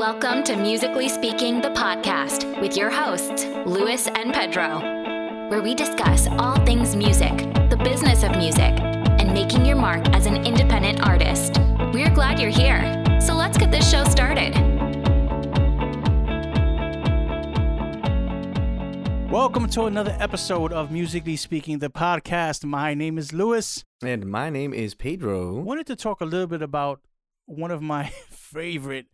Welcome to Musically Speaking, the podcast with your hosts, Luis and Pedro, where we discuss all things music, the business of music, and making your mark as an independent artist. We're glad you're here. So let's get this show started. Welcome to another episode of Musically Speaking, the podcast. My name is Luis. And my name is Pedro. Wanted to talk a little bit about one of my favorite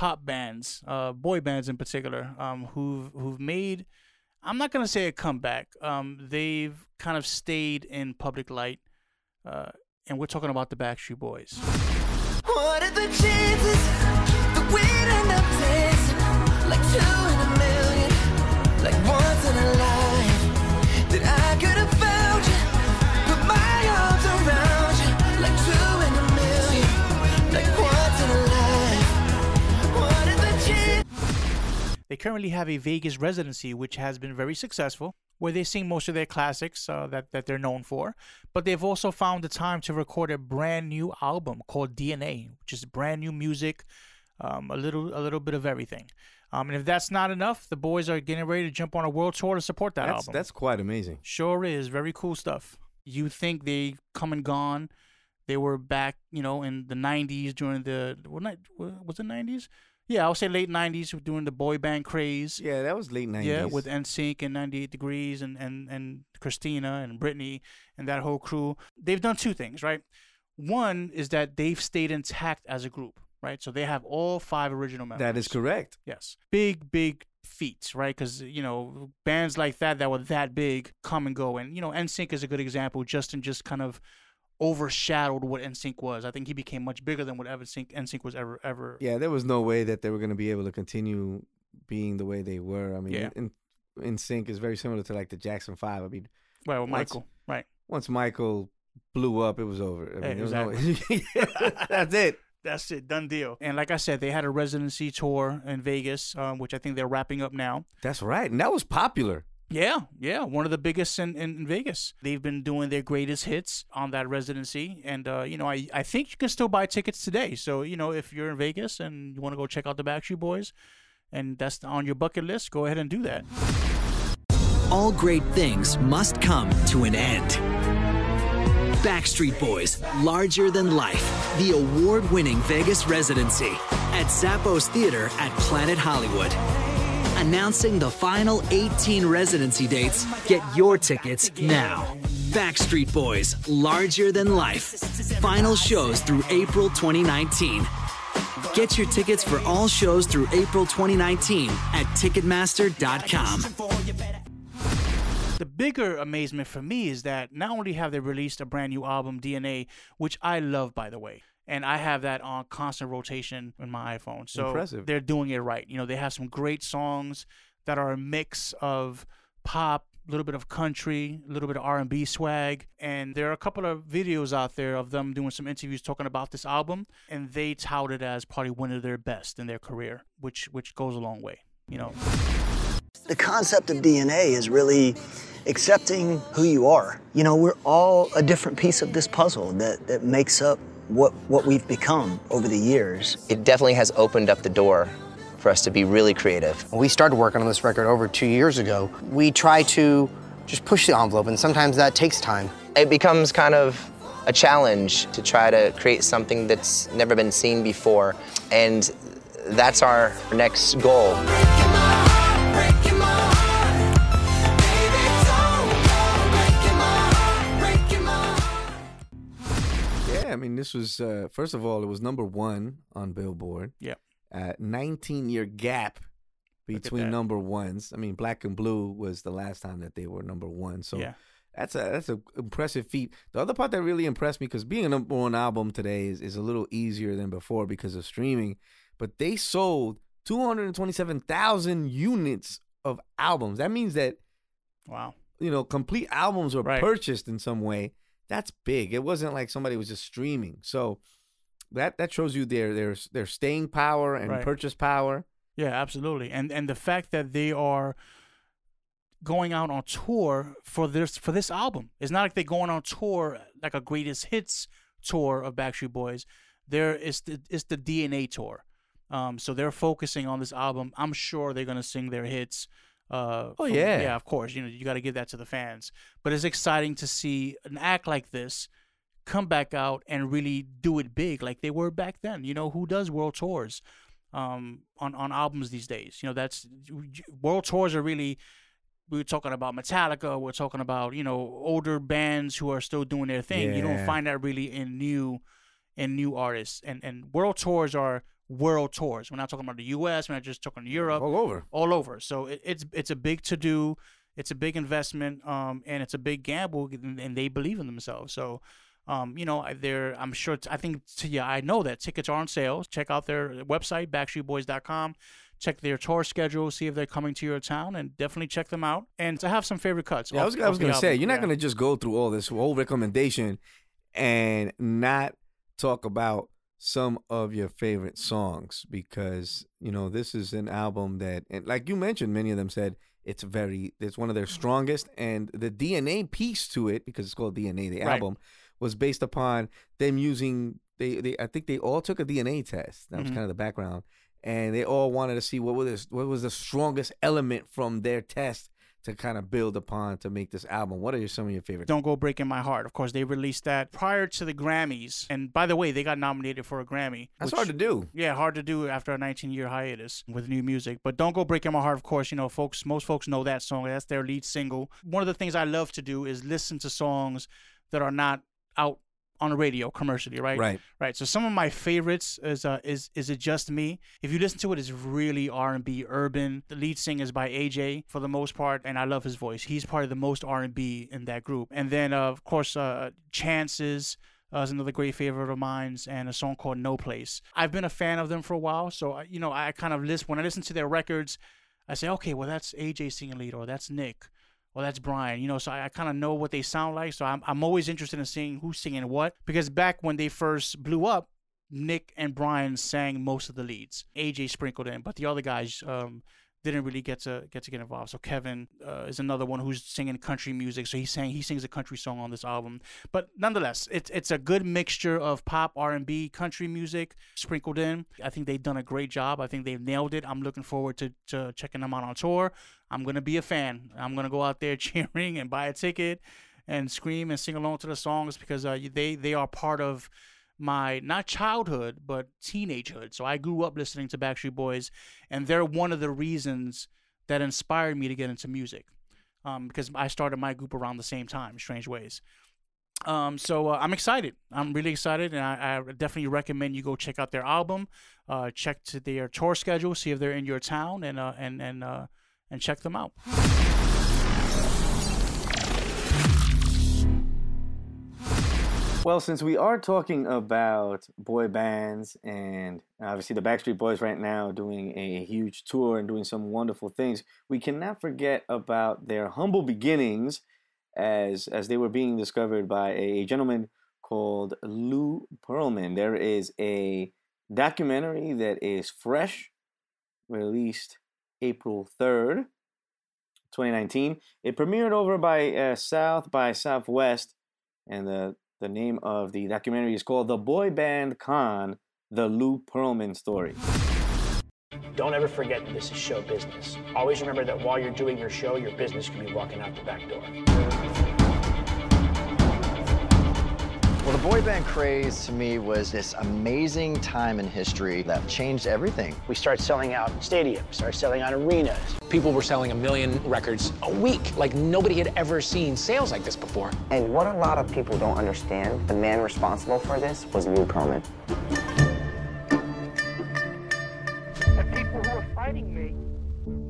pop bands, uh, boy bands in particular, um, who've who've made. I'm not gonna say a comeback. Um, they've kind of stayed in public light, uh, and we're talking about the Backstreet Boys. What are the chances that we'd end up like two They currently have a Vegas residency, which has been very successful, where they sing most of their classics uh, that, that they're known for. But they've also found the time to record a brand new album called DNA, which is brand new music, um, a little a little bit of everything. Um, and if that's not enough, the boys are getting ready to jump on a world tour to support that That's album. that's quite amazing. Sure is. Very cool stuff. You think they come and gone. They were back, you know, in the 90s during the, what night, was it 90s? Yeah, I would say late 90s during the boy band craze. Yeah, that was late nineties. Yeah, with NSYNC and 98 Degrees and, and, and Christina and Britney and that whole crew. They've done two things, right? One is that they've stayed intact as a group, right? So they have all five original members. that is correct. Yes. Big, big feats, right? Because, you know, bands like that that were that big come and go. And, you know, NSYNC is a good example. Justin just kind of overshadowed what NSYNC was. I think he became much bigger than what NSYNC, NSYNC was ever, ever. Yeah, there was no way that they were going to be able to continue being the way they were. I mean, Yeah. in, sync is very similar to like the Jackson Five. I mean, Well, Once- Michael, right. once Michael blew up, it was over. I mean, there was no- Exactly. that's it. That's it, done deal. And like I said, they had a residency tour in Vegas, um, which I think they're wrapping up now. That's right, and that was popular. Yeah, yeah, one of the biggest in, in Vegas. They've been doing their greatest hits on that residency, and uh, you know, I I think you can still buy tickets today. So you know, if you're in Vegas and you want to go check out the Backstreet Boys, and that's on your bucket list, go ahead and do that. all great things must come to an end. Backstreet Boys, Larger Than Life, the award winning Vegas residency at Zappos Theater at Planet Hollywood. Announcing the final 18 residency dates, get your tickets now. Backstreet Boys, Larger Than Life. Final shows through April 2019. Get your tickets for all shows through April 2019 at Ticketmaster.com. The bigger amazement for me is that not only have they released a brand new album, DNA, which I love, by the way, and I have that on constant rotation in my iPhone. So Impressive. they're doing it right. You know, they have some great songs that are a mix of pop, a little bit of country, a little bit of R&B swag, and there are a couple of videos out there of them doing some interviews talking about this album, and they tout it as probably one of their best in their career, which which goes a long way. You know, The concept of DNA is really accepting who you are. You know, we're all a different piece of this puzzle that, that makes up what, what we've become over the years. it definitely has opened up the door for us to be really creative. When we started working on this record over two years ago, we try to just push the envelope, and sometimes that takes time. It becomes kind of a challenge to try to create something that's never been seen before, and that's our next goal. Mean, this was uh, first of all, it was number one on Billboard. yeah. Uh, 19 year gap between number ones. I mean, Black and Blue was the last time that they were number one. So Yeah. that's a that's a impressive feat. The other part that really impressed me because being a number one album today is, is a little easier than before because of streaming, but they sold 227,000 units of albums. That means that Wow. you know complete albums were Right. purchased in some way. That's big. It wasn't like somebody was just streaming. So that that shows you their their their staying power and Right. purchase power. Yeah, absolutely. And and the fact that they are going out on tour for this for this album. It's not like they're going on tour like a greatest hits tour of Backstreet Boys. There is the it's the DNA tour. Um, so they're focusing on this album. I'm sure they're gonna sing their hits. Uh, Oh, from- yeah. yeah, of course. You know, you got to give that to the fans. But it's exciting to see an act like this come back out and really do it big, like they were back then. You know, who does world tours um, on on albums these days? You know, that's world tours are really. We were talking about Metallica. We're talking about you know older bands who are still doing their thing. You don't find that really in new in new artists. And and world tours are world tours. We're not talking about the U.S. We're not just talking Europe all over. all over. So it, it's it's a big to do, it's a big investment, um, and it's a big gamble, and, and they believe in themselves. So, um, you know, I- they're I'm sure I think to, yeah I know that tickets are on sale. Check out their website backstreetboys.com. Check their tour schedule, see if they're coming to your town, and definitely check them out. And to have some favorite cuts. Yeah, I off- was, I was gonna say you're not Yeah. gonna just go through all this whole recommendation and not talk about some of your favorite songs because you know this is an album that, and like you mentioned, many of them said it's very, it's one of their strongest, and the DNA piece to it because it's called DNA, the Right. album, was based upon them using. They, they, I think they all took a DNA test. That was Mhm. kind of the background, and they all wanted to see what was what was the strongest element from their test to kind of build upon to make this album. What are some of your favorite? Don't Go Breaking My Heart. Of course, they released that prior to the Grammys. And by the way, they got nominated for a Grammy. That's which- hard to do. Yeah, hard to do after a 19 year hiatus with new music. But Don't Go Breaking My Heart, of course, you know, folks, most folks know that song. That's their lead single. One of the things I love to do is listen to songs that are not out on the radio commercially, right? Right. Right. So some of my favorites is uh, is is it just me? If you listen to it, it's really R and B, urban. The lead singer is by AJ for the most part, and I love his voice. He's probably the most R and B in that group. And then uh, of course, uh, Chances. Uh, is another great favorite of mine, and a song called No Place. I've been a fan of them for a while, so you know I kind of list when I listen to their records, I say, okay, well that's AJ singing lead, or that's Nick, or that's Brian. You know, so I, I kind of know what they sound like. So I'm I'm always interested in seeing who's singing what because back when they first blew up, Nick and Brian sang most of the leads. AJ sprinkled in, but the other guys um, didn't really get to get to get involved. So Kevin uh, is another one who's singing country music. So he sang he sings a country song on this album. But nonetheless, it's it's a good mixture of pop, R and B, country music sprinkled in. I think they've done a great job. I think they've nailed it. I'm looking forward to, to checking them out on tour. I'm gonna be a fan. I'm gonna go out there cheering and buy a ticket and scream and sing along to the songs because uh, they they are part of my not childhood but teenagehood. So I grew up listening to Backstreet Boys, and they're one of the reasons that inspired me to get into music. Um, because I started my group around the same time, Strange Ways. Um, so uh, I'm excited. I'm really excited, and I, I definitely recommend you go check out their album, uh, check to their tour schedule, see if they're in your town, and uh, and and uh, and check them out. Well, since we are talking about boy bands and obviously the Backstreet Boys right now doing a huge tour and doing some wonderful things, we cannot forget about their humble beginnings as as they were being discovered by a gentleman called Lou Pearlman. There is a documentary that is fresh, released April 3rd, 2019. It premiered over by uh, South by Southwest, and the the name of the documentary is called The Boy Band Con: The Lou Pearlman Story. Don't ever forget that this is show business. Always remember that while you're doing your show, your business could be walking out the back door. Boy band craze to me was this amazing time in history that changed everything. We started selling out stadiums, started selling out arenas. People were selling a million records a week. Like nobody had ever seen sales like this before. And what a lot of people don't understand, the man responsible for this was Lou Pearlman. The people who are fighting me,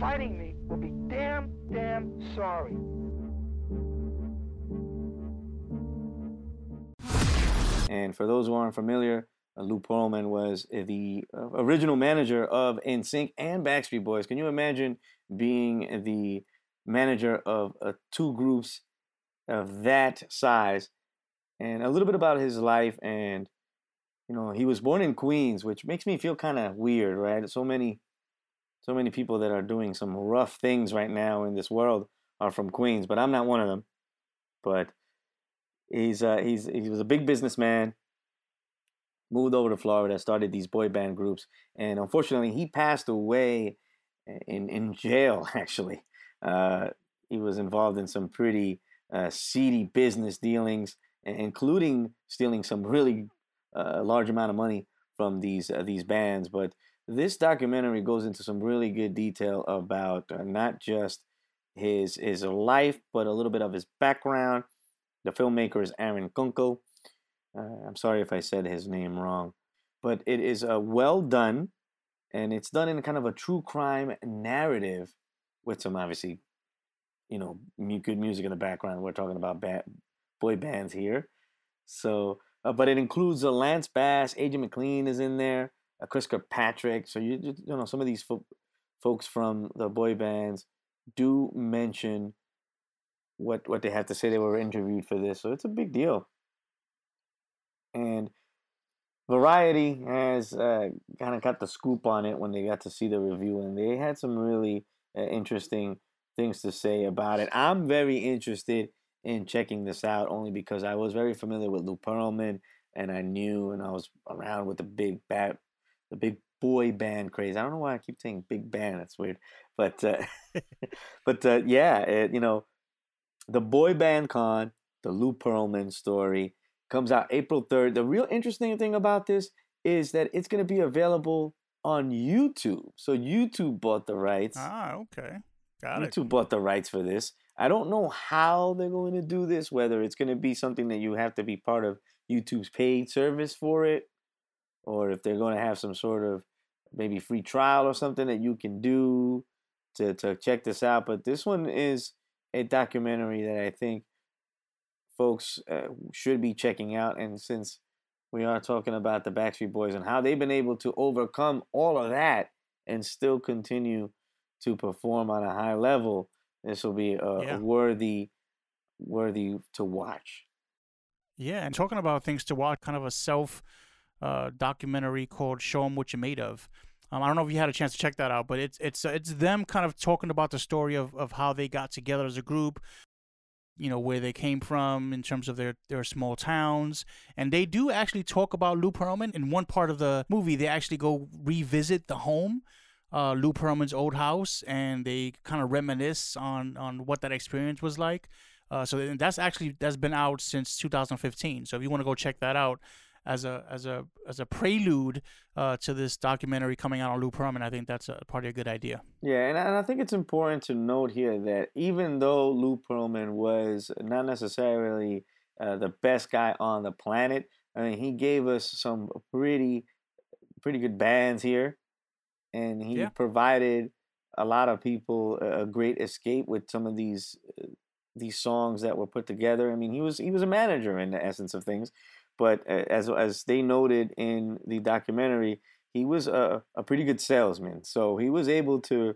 fighting me, will be damn, damn sorry. And for those who aren't familiar, uh, Lou Pearlman was the uh, original manager of NSYNC and Backstreet Boys. Can you imagine being the manager of uh, two groups of that size? And a little bit about his life and you know, he was born in Queens, which makes me feel kind of weird, right? So many so many people that are doing some rough things right now in this world are from Queens, but I'm not one of them. But he's uh, he's he was a big businessman. moved over to Florida, started these boy band groups, and unfortunately, he passed away in in jail. Actually, uh, he was involved in some pretty uh, seedy business dealings, including stealing some really uh, large amount of money from these uh, these bands. But this documentary goes into some really good detail about uh, not just his his life, but a little bit of his background. The filmmaker is Aaron Kunkel. Uh, I'm sorry if I said his name wrong, but it is uh, well done, and it's done in kind of a true crime narrative with some obviously, you know, good music in the background. We're talking about ba- boy bands here, so uh, but it includes uh, Lance Bass, AJ McLean is in there, uh, Chris Kirkpatrick. So you you know some of these fo- folks from the boy bands do mention what what they have to say. They were interviewed for this, so it's a big deal. And Variety has uh, kind of got the scoop on it when they got to see the review, and they had some really uh, interesting things to say about it. I'm very interested in checking this out only because I was very familiar with Lou Pearlman, and I knew, and I was around with the big bat, the big boy band craze. I don't know why I keep saying big band. That's weird, but uh, but uh, yeah, it, you know, the boy band con, the Lou Pearlman story comes out April 3rd. The real interesting thing about this is that it's going to be available on YouTube. So YouTube bought the rights. Ah, okay. Got YouTube it. YouTube bought the rights for this. I don't know how they're going to do this, whether it's going to be something that you have to be part of YouTube's paid service for it, or if they're going to have some sort of maybe free trial or something that you can do to, to check this out. But this one is a documentary that I think folks uh, should be checking out. And since we are talking about the Backstreet Boys and how they've been able to overcome all of that and still continue to perform on a high level, this will be a, Yeah. worthy, worthy to watch. Yeah, and talking about things to watch, kind of a self uh, documentary called "Show 'Em What You're Made Of." Um, I don't know if you had a chance to check that out, but it's it's uh, it's them kind of talking about the story of, of how they got together as a group, you know, where they came from in terms of their their small towns, and they do actually talk about Lou Pearlman in one part of the movie. They actually go revisit the home. Uh, Lou Pearlman's old house, and they kind of reminisce on on what that experience was like. Uh, so that's actually that's been out since 2015. So if you want to go check that out as a as a as a prelude uh, to this documentary coming out on Lou Pearlman, I think that's a, probably a good idea. Yeah, and I, and I think it's important to note here that even though Lou Pearlman was not necessarily uh, the best guy on the planet, I mean, he gave us some pretty pretty good bands here, and he Yeah. provided a lot of people a a great escape with some of these uh, these songs that were put together. I mean, he was he was a manager in the essence of things, but uh, as as they noted in the documentary, he was a, a pretty good salesman. So he was able to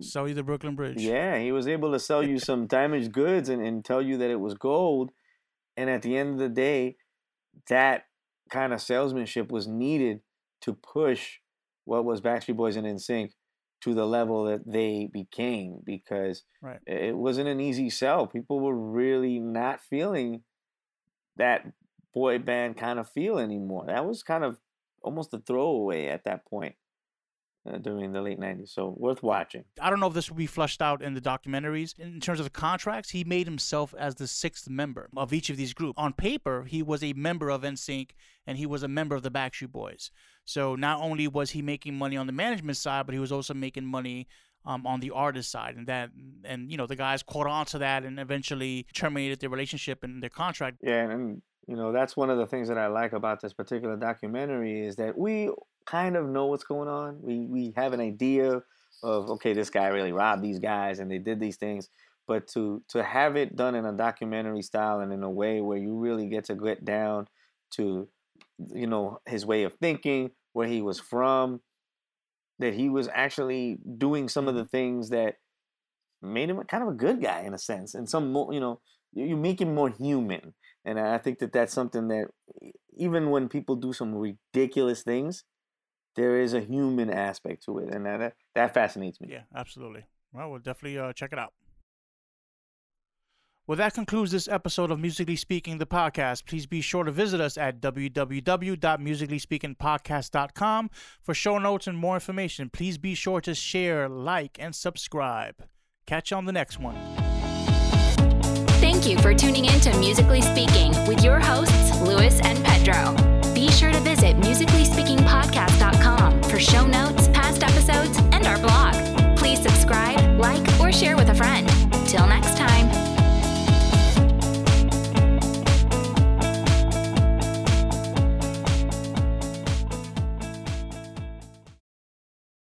Sell you the Brooklyn Bridge. yeah, he was able to sell you some damaged goods and, and tell you that it was gold. And at the end of the day, that kind of salesmanship was needed to push what was Backstreet Boys and NSYNC to the level that they became because Right. it wasn't an easy sell. People were really not feeling that boy band kind of feel anymore. That was kind of almost a throwaway at that point uh, during the late 90s. So worth watching. I don't know if this will be flushed out in the documentaries. In terms of the contracts, he made himself as the sixth member of each of these groups. On paper, he was a member of NSYNC and he was a member of the Backstreet Boys. So not only was he making money on the management side, but he was also making money um, on the artist side. And that, and you know, the guys caught on to that and eventually terminated their relationship and their contract. Yeah, and you know that's one of the things that I like about this particular documentary is that we kind of know what's going on. We we have an idea of okay, this guy really robbed these guys and they did these things, but to to have it done in a documentary style and in a way where you really get to get down to you know his way of thinking, where he was from, that he was actually doing some of the mm-hmm. things that made him kind of a good guy in a sense, and some more, you know, you you make him more human. And I think that that's something that even when people do some ridiculous things, there is a human aspect to it, and that that fascinates me. Yeah, absolutely. Well, we'll definitely uh, check it out. Well, that concludes this episode of Musically Speaking, the podcast. Please be sure to visit us at www.musicallyspeakingpodcast.com for show notes and more information. Please be sure to share, like, and subscribe. Catch you on the next one. Thank you for tuning in to Musically Speaking with your hosts, Lewis and Pedro. Be sure to visit musicallyspeakingpodcast.com for show notes, past episodes, and our blog. Please subscribe, like, or share with a friend. Till next time.